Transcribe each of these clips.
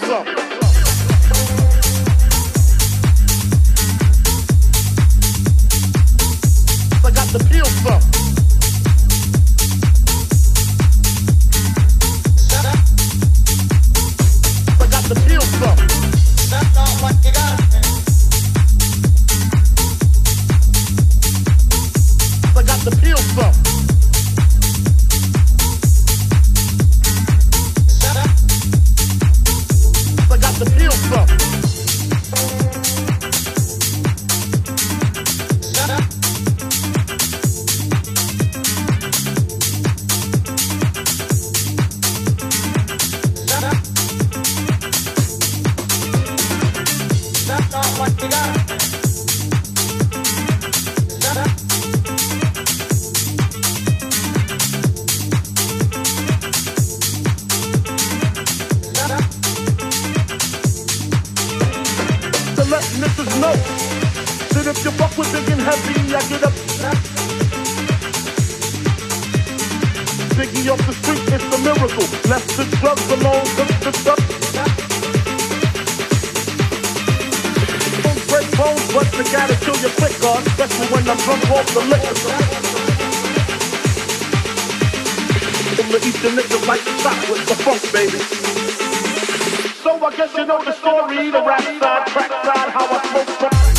上 Biggie off the street, it's a miracle. Left the drugs alone, took the stuff. Don't break bones, but you gotta kill your on, especially when I'm drunk off the liquor. To eat the nigga like chocolate, the funk baby. So I guess you know the story, the rap side, track side, how I smoke.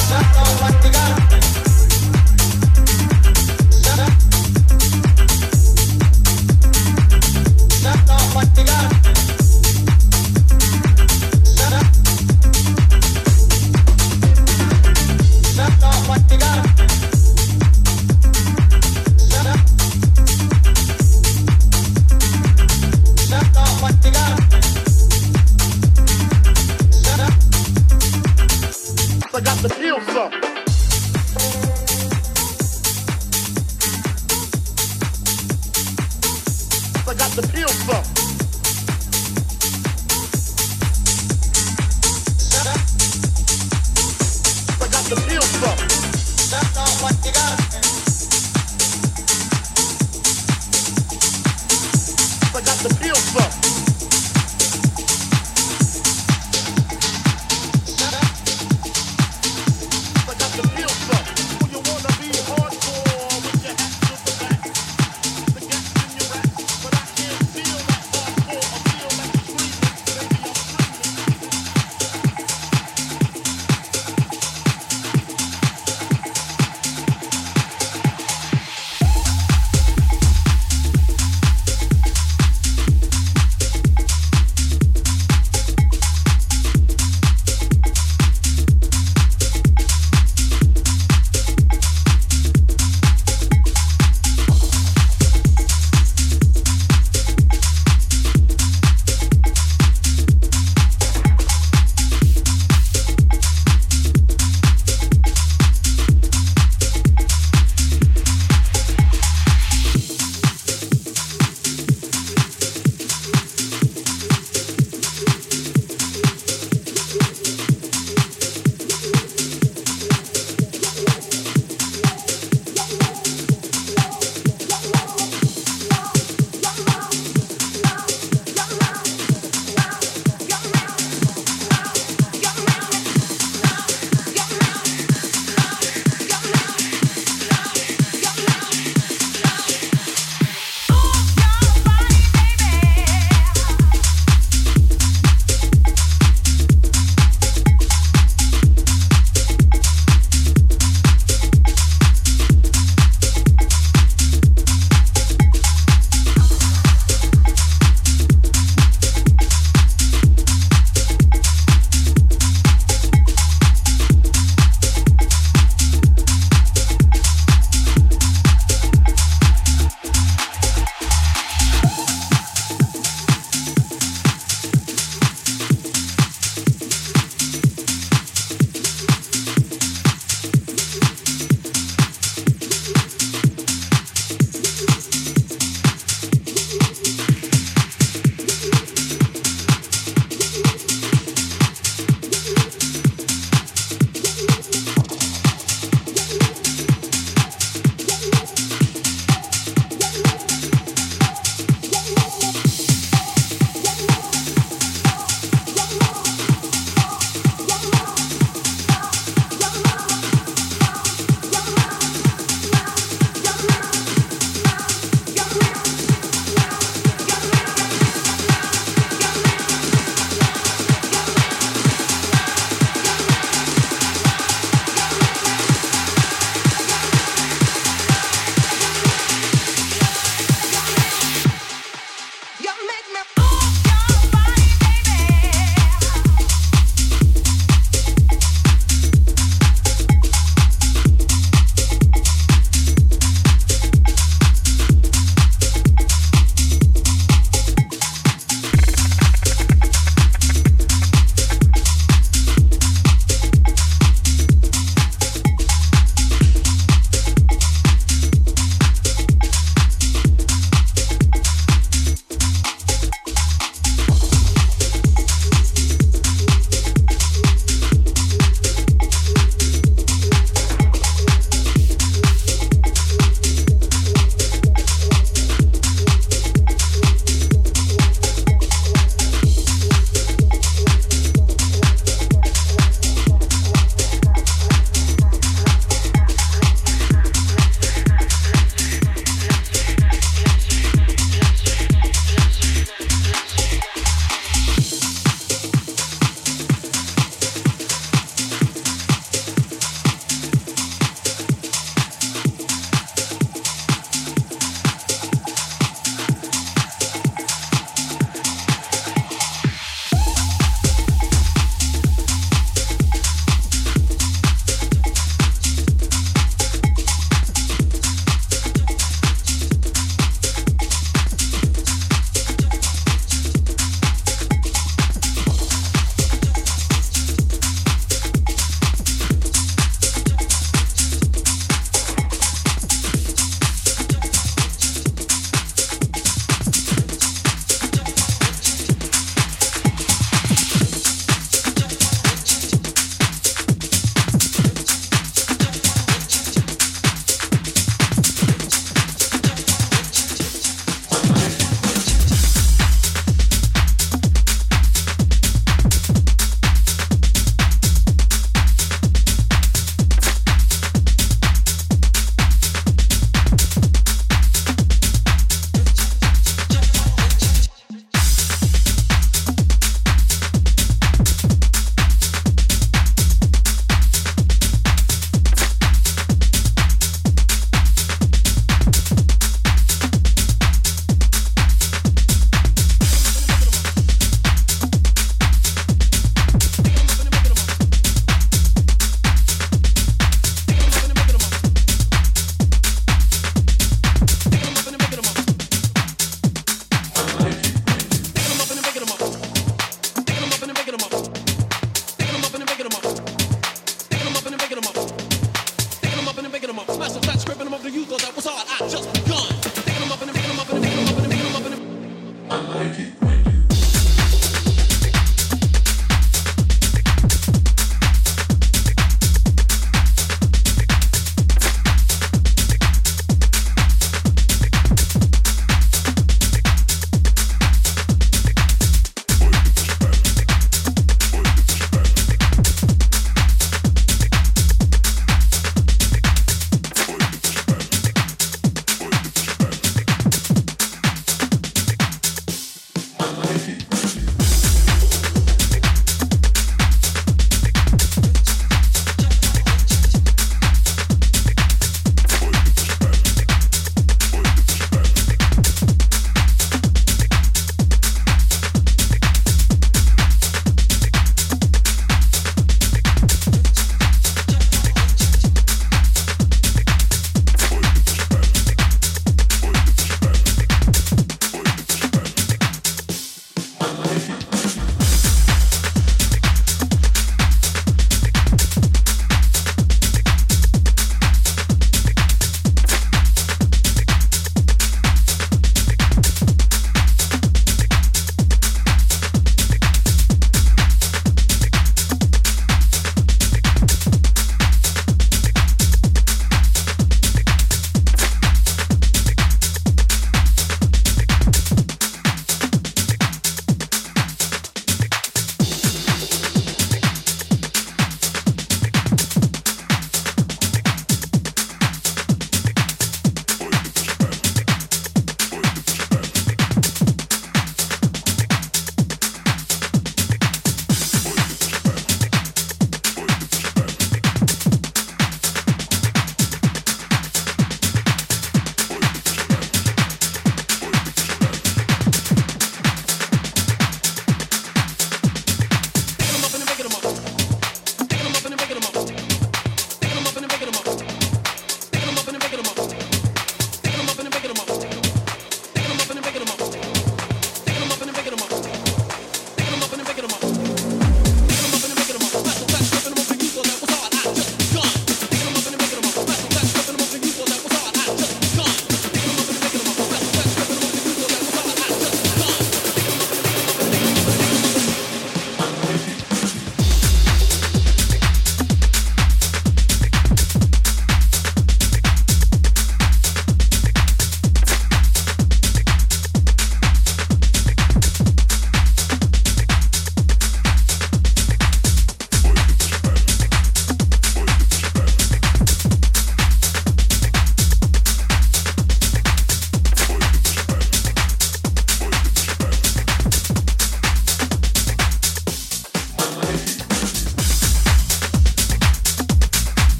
from?